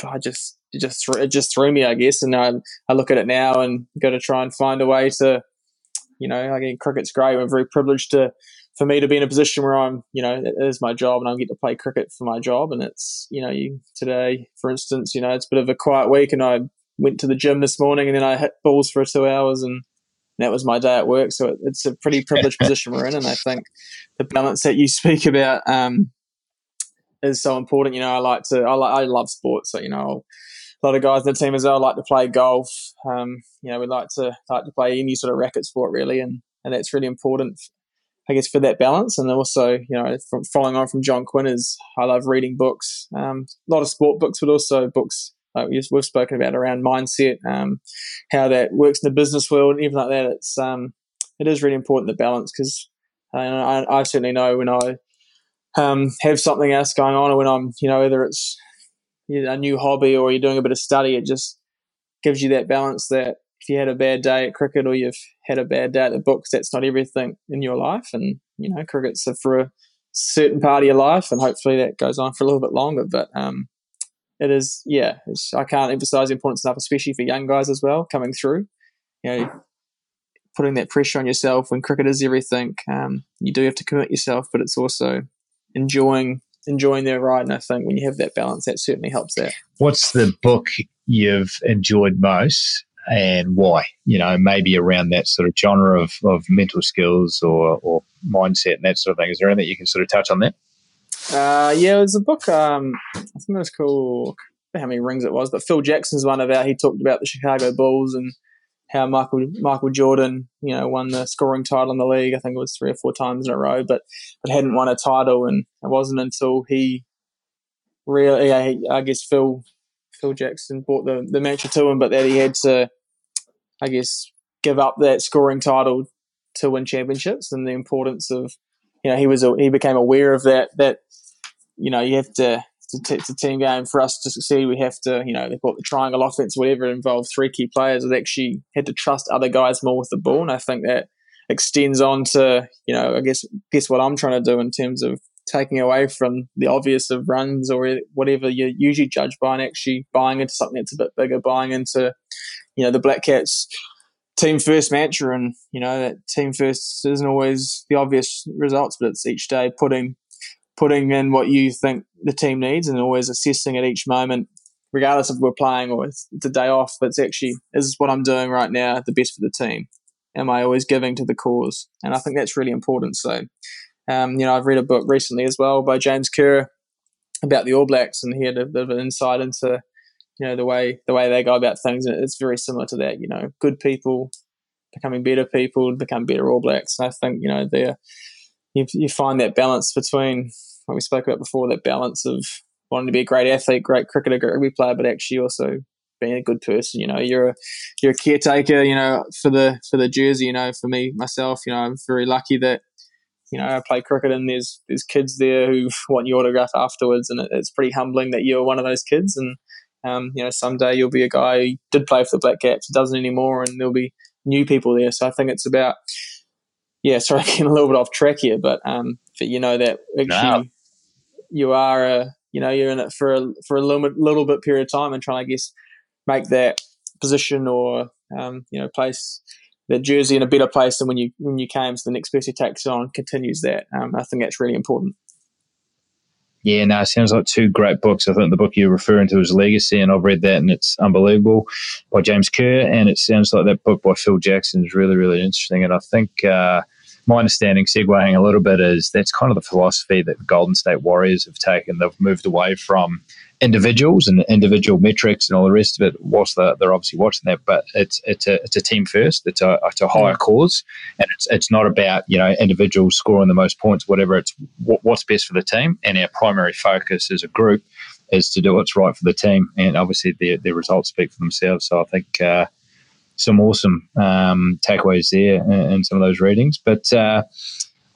I just, it just, it just threw me, I guess. And I, I look at it now and got to try and find a way to, you know, I again, cricket's great. I'm very privileged to, for me to be in a position where I'm, you know, it is my job and I get to play cricket for my job. And it's, you know, you today, for instance, you know, it's a bit of a quiet week and I went to the gym this morning and then I hit balls for two hours and that was my day at work. So it, it's a pretty privileged <laughs> position we're in. And I think the balance that you speak about um, is so important. You know, I like to, I, like, I love sports. So, you know, a lot of guys in the team as well like to play golf. Um, you know, we like to, like to play any sort of racket sport really. And, and that's really important. I guess for that balance, and also you know, from following on from John Quinn is I love reading books, um, a lot of sport books, but also books like we've spoken about around mindset, um, how that works in the business world, and even like that. It's um, it is really important to balance because uh, I, I, certainly know when I um, have something else going on, or when I'm, you know, whether it's a new hobby or you're doing a bit of study, it just gives you that balance that if you had a bad day at cricket or you've had a bad day at the books, that's not everything in your life. And, you know, cricket's for a certain part of your life, and hopefully that goes on for a little bit longer. But um, it is yeah I can't emphasize the importance enough, especially for young guys as well coming through. You know, putting that pressure on yourself when cricket is everything. Um, you do have to commit yourself, but it's also enjoying enjoying their ride. And I think when you have that balance, that certainly helps. That. What's the book you've enjoyed most? And why? You know, maybe around that sort of genre of, of mental skills or, or mindset and that sort of thing. Is there anything you can sort of touch on that? Uh, yeah, it was a book. Um, I think it was called. how many rings it was, but Phil Jackson's one of about. He talked about the Chicago Bulls and how Michael Michael Jordan, you know, won the scoring title in the league. I think it was three or four times in a row, but but hadn't won a title, and it wasn't until he really, yeah, I guess Phil Phil Jackson bought the the mantra to him, but that he had to, I guess, give up that scoring title to win championships and the importance of you know he was he became aware of that that you know you have to it's a team game for us to succeed. We have to, you know, they call it the triangle offense, whatever. It involved three key players. They actually had to trust other guys more with the ball, and I think that extends on to, you know, I guess guess what I'm trying to do in terms of taking away from the obvious of runs or whatever you usually judge by, and actually buying into something that's a bit bigger, buying into, you know, the Black Caps team first mantra, and you know that team first isn't always the obvious results, but it's each day putting putting in what you think the team needs, and always assessing at each moment, regardless of we're playing or it's, it's a day off. But it's actually is what I'm doing right now the best for the team? Am I always giving to the cause? And I think that's really important. So, um, you know, I've read a book recently as well by James Kerr about the All Blacks, and he had a bit of an insight into you know the way the way they go about things and it's very similar to that you know good people becoming better people become better all blacks and i think you know there you, you find that balance between what we spoke about before that balance of wanting to be a great athlete great cricketer great rugby player but actually also being a good person you know you're a you're a caretaker you know for the for the jersey you know for me myself you know i'm very lucky that you know, I play cricket and there's there's kids there who want your autograph afterwards, and it, it's pretty humbling that you're one of those kids. And um, you know, someday you'll be a guy who did play for the Black Caps, doesn't anymore, and there'll be new people there. So I think it's about yeah, <laughs> sorry, getting a little bit off track here, but um, you know that actually no. you are a you know you're in it for a for a little, little bit period of time and trying to I guess make that position or um, you know place that jersey in a better place than when you when you came. So the next person takes on continues that. Um, I think that's really important. Yeah, no, sounds like two great books. I think the book you're referring to is Legacy, and I've read that, and it's unbelievable by James Kerr. And it sounds like that book by Phil Jackson is really, really interesting. And I think uh, my understanding, segueing a little bit, is that's kind of the philosophy that Golden State Warriors have taken. They've moved away from individuals and individual metrics and all the rest of it. Whilst they're, they're obviously watching that, but it's it's a it's a team first. It's a it's a higher cause, and it's it's not about you know individuals scoring the most points, whatever. It's what's best for the team, and our primary focus as a group is to do what's right for the team. And obviously, their their results speak for themselves. So I think. Uh, some awesome um, takeaways there in, in, some of those readings, but uh,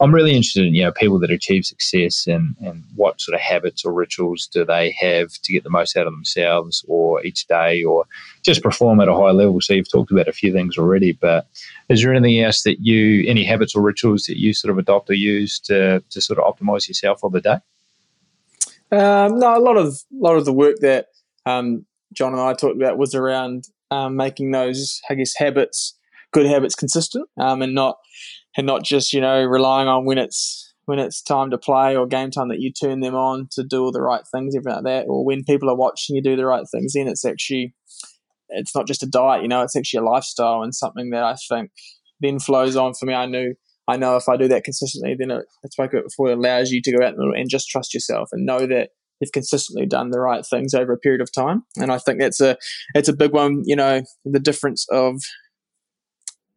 I'm really interested in you know people that achieve success and and what sort of habits or rituals do they have to get the most out of themselves or each day or just perform at a high level. So you've talked about a few things already, but is there anything else that you any habits or rituals that you sort of adopt or use to to sort of optimize yourself for the day? Um, no, a lot of lot of the work that um, John and I talked about was around um, making those I guess habits good habits consistent um, and not and not just you know relying on when it's when it's time to play or game time that you turn them on to do all the right things, everything like that, or when people are watching you do the right things. Then it's actually it's not just a diet, you know, it's actually a lifestyle and something that I think then flows on for me. I knew I know if I do that consistently, then it, about before, it allows you to go out and just trust yourself and know that you've consistently done the right things over a period of time. And I think that's a it's a big one. You know, the difference of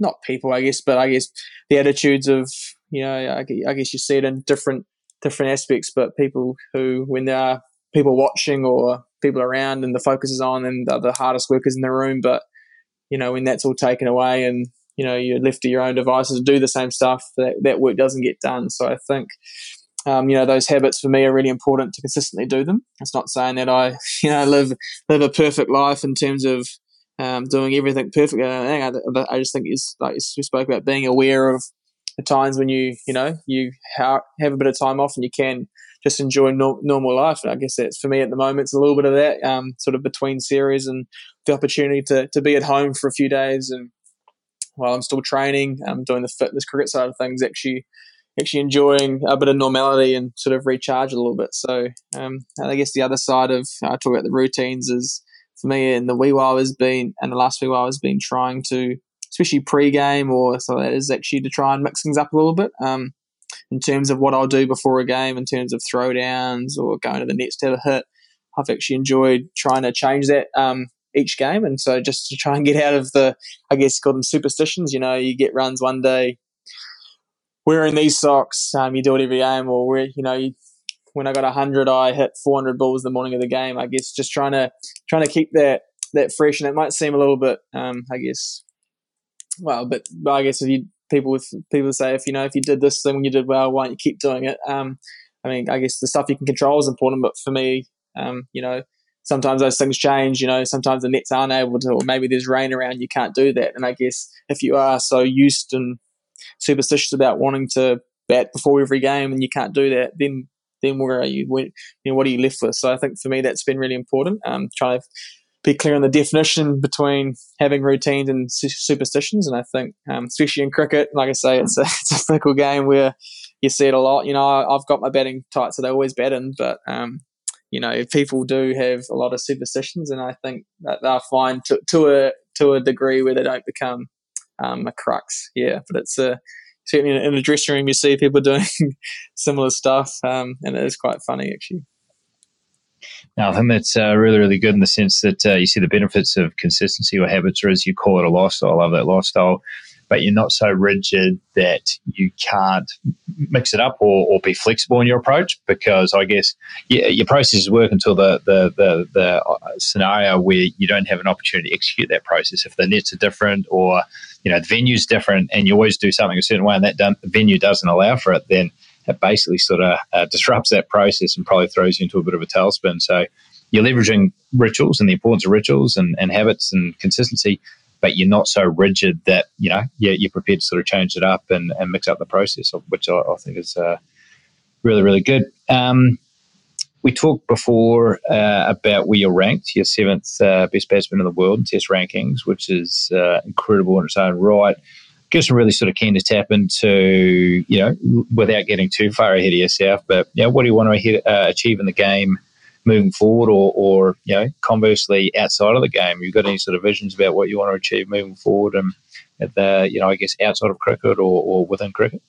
not people, I guess, but I guess the attitudes of you know, I, guess you see it in different different aspects. But people who, when there are people watching or people around, and the focus is on, and the hardest workers in the room, but you know, when that's all taken away and you know you're left to your own devices to do the same stuff, that that work doesn't get done. So I think. Um, you know those habits for me are really important to consistently do them. It's not saying that I, <laughs> you know, live live a perfect life in terms of um, doing everything perfectly. I, I just think is like we spoke about being aware of the times when you you know you ha- have a bit of time off and you can just enjoy no- normal life. And I guess that's for me at the moment. It's a little bit of that um, sort of between series and the opportunity to to be at home for a few days and while I'm still training, I'm doing the fitness cricket side of things. Actually, actually enjoying a bit of normality and sort of recharge a little bit. So um, I guess the other side of I uh, talk about the routines is for me in the wee while has been and the last wee while has been trying to especially pre-game or so that is actually to try and mix things up a little bit um, in terms of what I'll do before a game in terms of throwdowns or going to the nets to have a hit. I've actually enjoyed trying to change that um, each game, and so just to try and get out of the, I guess, call them superstitions. You know, you get runs one day wearing these socks, um, you do it every game, or where you know you when I got 100, I hit 400 balls the morning of the game. I guess just trying to trying to keep that that fresh, and it might seem a little bit, um, I guess, well, but, but I guess if you people with people say if you know if you did this thing when you did well, why don't you keep doing it? Um, I mean, I guess the stuff you can control is important, but for me, um, you know, sometimes those things change. You know, sometimes the nets aren't able to, or maybe there's rain around, you can't do that. And I guess if you are so used and superstitious about wanting to bat before every game and you can't do that, then then where are you? When, you know, what are you left with? So I think for me that's been really important. Um, trying to be clear on the definition between having routines and su- superstitions. And I think, um, especially in cricket, like I say, it's a, <laughs> it's a fickle game where you see it a lot. You know, I, have got my batting tight, so they always bat in, but um, you know, people do have a lot of superstitions, and I think that they're fine to, to a to a degree where they don't become um, a crux. Yeah, but it's a certainly in the dressing room, you see people <laughs> doing similar stuff, um, and it is quite funny actually. Now, I think that's uh, really, really good in the sense that uh, you see the benefits of consistency or habits, or as you call it, a lifestyle. I love that lifestyle, but you're not so rigid that you can't mix it up or, or be flexible in your approach because I guess yeah, your processes work until the, the, the, the uh, scenario where you don't have an opportunity to execute that process. If the nets are different or you know the venue's different and you always do something a certain way and that venue doesn't allow for it, then it basically sort of uh, disrupts that process and probably throws you into a bit of a tailspin. So you're leveraging rituals and the importance of rituals and, and habits and consistency, but you're not so rigid that, you know, you're, you're prepared to sort of change it up and, and mix up the process, which I, I think is uh, really, really good. Um, we talked before uh, about where you're ranked, your seventh uh, best batsman in the world in Test rankings, which is uh, incredible in its own right. Guess I'm really sort of keen to tap into, you know, without getting too far ahead of yourself, but, you know, what do you want to uh, achieve in the game moving forward or, or, you know, conversely outside of the game? You've got any sort of visions about what you want to achieve moving forward and at the, you know, I guess outside of cricket or, or within cricket?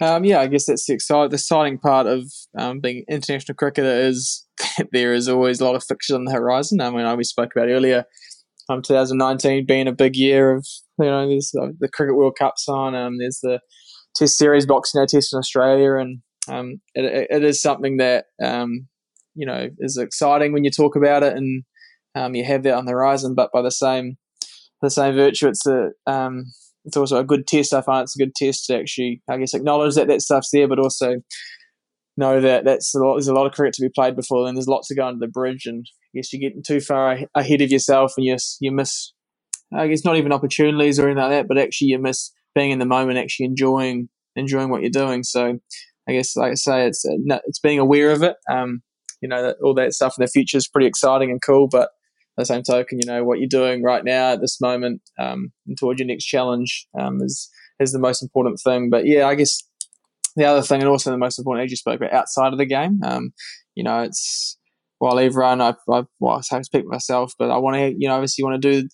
Um, yeah, I guess that's the exciting, the exciting part of um, being international cricketer is <laughs> there is always a lot of fiction on the horizon. I mean, I we spoke about earlier, um, 2019 being a big year of you know there's the cricket World Cup's on, um, there's the Test series Boxing Day Test in Australia, and um, it, it is something that um, you know is exciting when you talk about it, and um, you have that on the horizon. But by the same the same virtue, it's a um, it's also a good test. I find it's a good test to actually, I guess, acknowledge that that stuff's there, but also know that that's a lot, there's a lot of cricket to be played before, and there's lots to go under the bridge. And I guess you're getting too far ahead of yourself, and you you miss, I guess, not even opportunities or anything like that, but actually you miss being in the moment, actually enjoying enjoying what you're doing. So I guess, like I say, it's uh, it's being aware of it. Um, you know, all that stuff in the future is pretty exciting and cool, but the same token, you know, what you're doing right now at this moment um, and towards your next challenge um, is is the most important thing. But yeah, I guess the other thing, and also the most important, as you spoke about, outside of the game, um, you know, it's while everyone, I, I, well, I speak for myself, but I want to, you know, obviously you want to do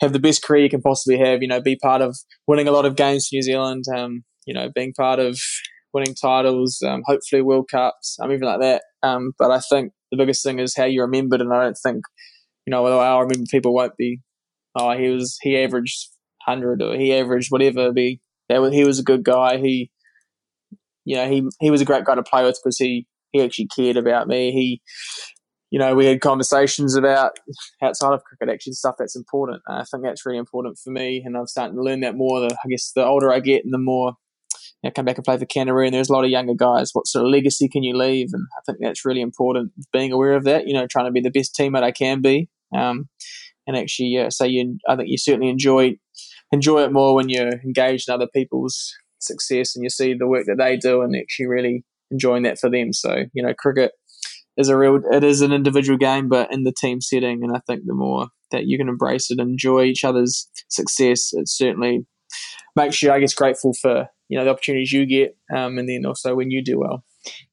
have the best career you can possibly have. You know, be part of winning a lot of games for New Zealand. Um, you know, being part of winning titles, um, hopefully World Cups, um, even like that. Um, but I think the biggest thing is how you're remembered, and I don't think, you know, I remember people won't be, oh, he was he averaged hundred or he averaged whatever. Be that he was a good guy. He you know, he he was a great guy to play with because he he actually cared about me. He, you know, we had conversations about outside of cricket, actually stuff that's important. I think that's really important for me, and I'm starting to learn that more. The, I guess the older I get, and the more you know, come back and play for Canterbury, and there's a lot of younger guys. What sort of legacy can you leave? And I think that's really important. Being aware of that, you know, trying to be the best teammate I can be, um, and actually, yeah, so you, I think you certainly enjoy enjoy it more when you're engaged in other people's success and you see the work that they do and actually really enjoying that for them. So, you know, cricket is a real, it is an individual game, but in the team setting. And I think the more that you can embrace it, enjoy each other's success, it certainly makes you, I guess, grateful for, you know, the opportunities you get. Um, and then also when you do well.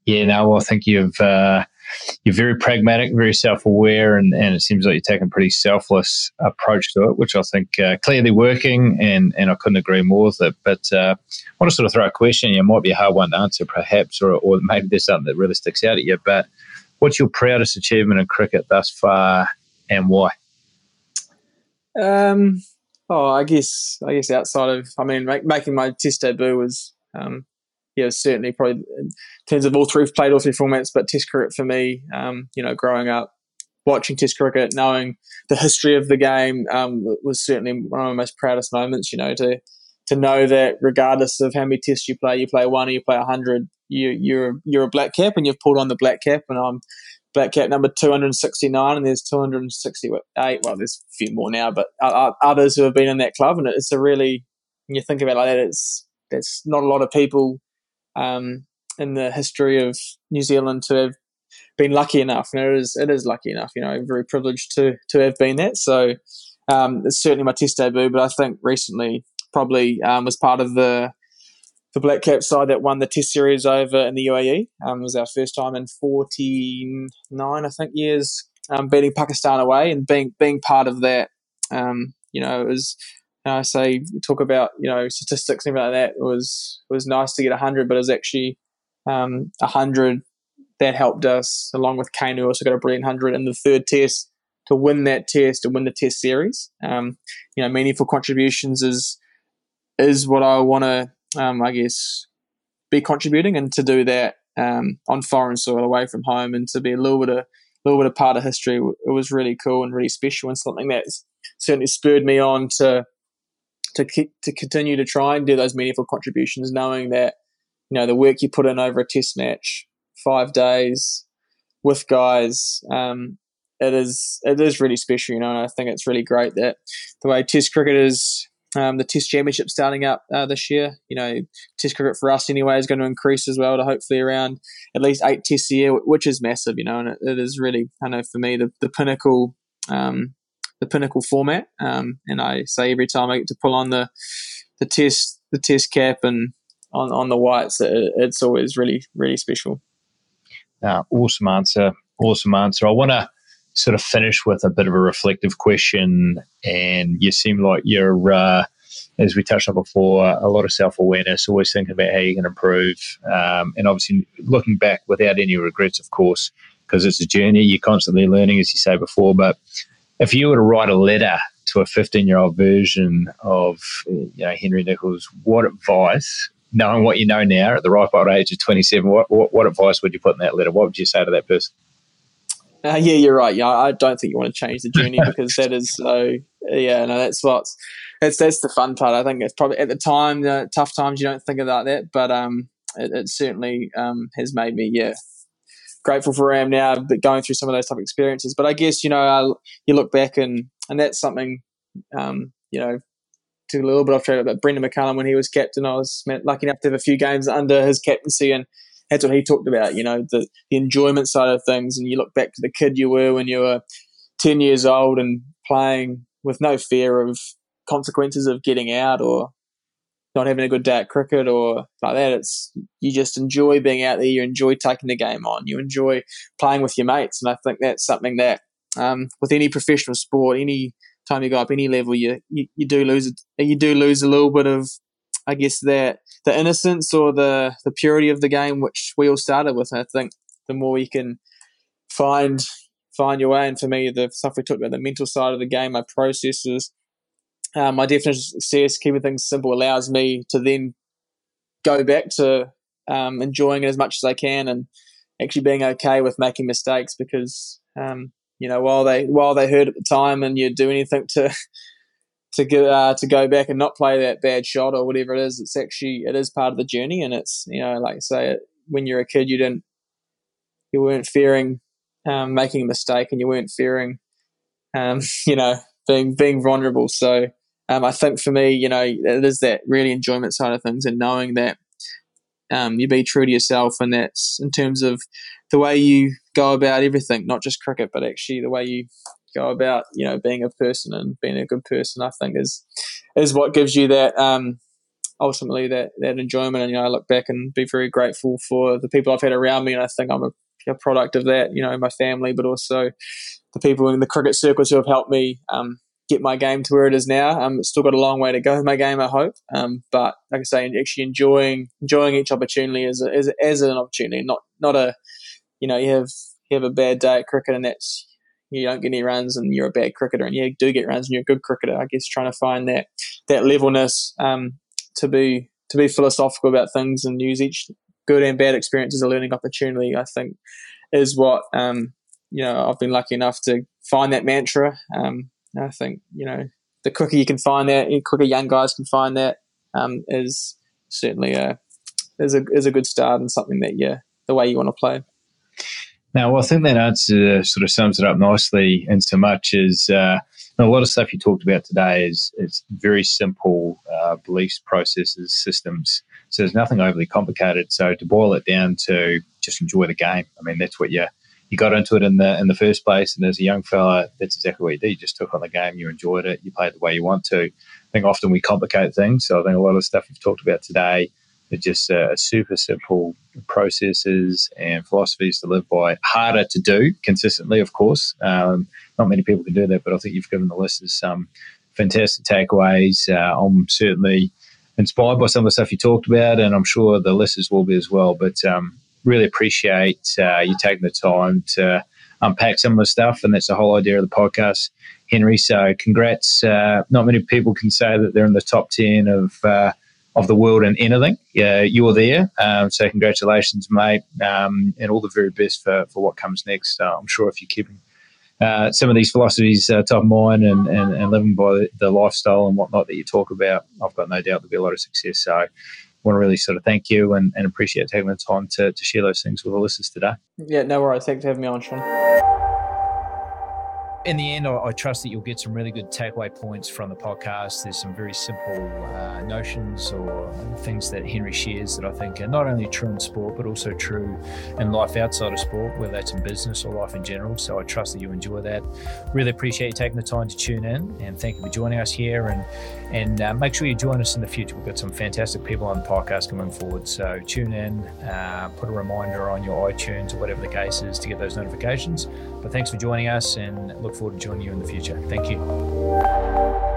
Yeah, no, well, I think you've, uh, you're very pragmatic, very self aware, and, and it seems like you're taking a pretty selfless approach to it, which I think uh, clearly working, and, and I couldn't agree more with it. But uh, I want to sort of throw a question. It might be a hard one to answer, perhaps, or, or maybe there's something that really sticks out at you. But what's your proudest achievement in cricket thus far, and why? Um, oh, I guess I guess outside of, I mean, make, making my Test debut was um, yeah, certainly probably in terms of all three played all three formats, but Test cricket for me, um, you know, growing up watching Test cricket, knowing the history of the game, um, was certainly one of my most proudest moments. You know, to to know that regardless of how many Tests you play, you play one or you play hundred, you you're you're a black cap and you've pulled on the black cap, and I'm black cap number 269 and there's 268 well there's a few more now but others who have been in that club and it's a really when you think about it like that it's that's not a lot of people um, in the history of New Zealand to have been lucky enough. And it is it is lucky enough. You know, very privileged to to have been that. So um, it's certainly my test debut, but I think recently probably um, was part of the the Black Cap side that won the Test series over in the UAE. Um, it was our first time in 49, I think, years um, beating Pakistan away and being being part of that. Um, you know, it was You know, I say talk about you know statistics and everything like that. It was it was nice to get hundred, but it was actually um, hundred that helped us along with Kane, who also got a brilliant hundred in the third test to win that test to win the test series. Um, you know, meaningful contributions is is what I want to, um, I guess, be contributing and to do that um, on foreign soil away from home and to be a little bit of a little bit of part of history it was really cool and really special and something that certainly spurred me on to to to continue to try and do those meaningful contributions knowing that you know the work you put in over a test match five days with guys um, it is it is really special you know and I think it's really great that the way test cricket is um, the Test Championship starting up uh, this year. You know, Test cricket for us anyway is going to increase as well to hopefully around at least eight Tests a year, which is massive. You know, and it, it is really, I know for me, the, the pinnacle, um, the pinnacle format. Um, and I say every time I get to pull on the the Test the Test cap and on on the whites, it, it's always really really special. Uh, awesome answer. Awesome answer. I want to sort of finish with a bit of a reflective question. And you seem like you're, uh, as we touched on before, a lot of self awareness, always thinking about how you can improve. Um, and obviously looking back without any regrets, of course, because it's a journey. You're constantly learning, as you say before. But if you were to write a letter to a 15 year old version of you know, Henry Nicholls, what advice, knowing what you know now at the ripe old age of 27, what, what, what advice would you put in that letter? What would you say to that person? Uh, yeah, you're right. Yeah, I don't think you want to change the journey because that is so. Yeah, no, that's what's that's that's the fun part. I think it's probably at the time, the tough times, you don't think about that, but um, it, it certainly um has made me yeah grateful for where I am now, but going through some of those tough experiences. But I guess you know, I, you look back and and that's something um you know to a little bit off track about Brendon McCullum when he was captain. I was lucky enough to have a few games under his captaincy and that's what he talked about, you know, the, the enjoyment side of things. And you look back to the kid you were when you were 10 years old and playing with no fear of consequences of getting out or not having a good day at cricket or like that. It's you just enjoy being out there. You enjoy taking the game on. You enjoy playing with your mates, and I think that's something that um, with any professional sport, any time you go up any level, you, you you do lose you do lose a little bit of I guess that the innocence or the the purity of the game, which we all started with. I think the more you can find find your way, and for me, the stuff we talked about, the mental side of the game, my processes, um, my definition of success, keeping things simple, allows me to then go back to um, enjoying it as much as I can and actually being okay with making mistakes because um, you know while they while they hurt at the time and you do anything to to go uh, to go back and not play that bad shot or whatever it is. It's actually it is part of the journey, and it's you know like I say when you're a kid, you didn't you weren't fearing um, making a mistake, and you weren't fearing um, <laughs> you know being being vulnerable. So um, I think for me, you know, it is that really enjoyment side of things, and knowing that um, you be true to yourself, and that's in terms of the way you go about everything, not just cricket, but actually the way you go about you know being a person and being a good person i think is is what gives you that um ultimately that that enjoyment and you know i look back and be very grateful for the people i've had around me and i think i'm a, a product of that you know my family but also the people in the cricket circles who have helped me um, get my game to where it is now. Um, still got a long way to go with my game, I hope. Um, but like I say, actually enjoying enjoying each opportunity as a, as, as an opportunity, not not a you know you have you have a bad day at cricket and that's you don't get any runs and you're a bad cricketer, and you do get runs and you're a good cricketer. I guess trying to find that that levelness um, to be to be philosophical about things and use each good and bad experience as a learning opportunity. I think is what um, you know I've been lucky enough to find that mantra. Um, I think you know the quicker you can find that, the quicker young guys can find that um, is certainly a is a is a good start and something that yeah the way you want to play. Now, well, I think that answer sort of sums it up nicely in so much as uh, a lot of stuff you talked about today is, is very simple uh, beliefs, processes, systems. So there's nothing overly complicated. So to boil it down to just enjoy the game. I mean, that's what you you got into it in the in the first place. And as a young fella, that's exactly what you did. You just took on the game, you enjoyed it, you played the way you want to. I think often we complicate things. So I think a lot of stuff we've talked about today they're just uh, super simple processes and philosophies to live by. Harder to do consistently, of course. Um, not many people can do that, but I think you've given the listeners some fantastic takeaways. Uh, I'm certainly inspired by some of the stuff you talked about, and I'm sure the listeners will be as well. But um, really appreciate uh, you taking the time to unpack some of the stuff, and that's the whole idea of the podcast, Henry. So, congrats. Uh, not many people can say that they're in the top 10 of uh, of the world in anything. Yeah, you're there. Um, so congratulations, mate, um, and all the very best for, for what comes next. Uh, I'm sure if you're keeping uh, some of these philosophies uh, top of mind and, and, and living by the, the, lifestyle and whatnot that you talk about, I've got no doubt there'll be a lot of success. So I want to really sort of thank you and, and appreciate taking the time to, to share those things with the listeners today. Yeah, no worries. Thanks for having me on, Sean in the end, I, I, trust that you'll get some really good takeaway points from the podcast. There's some very simple uh, notions or things that Henry shares that I think are not only true in sport, but also true in life outside of sport, whether that's in business or life in general. So I trust that you enjoy that. Really appreciate you taking the time to tune in, and thank you for joining us here. And and uh, make sure you join us in the future. We've got some fantastic people on the podcast coming forward. So tune in, uh, put a reminder on your iTunes or whatever the case is to get those notifications. But thanks for joining us, and look forward to joining you in the future. Thank you.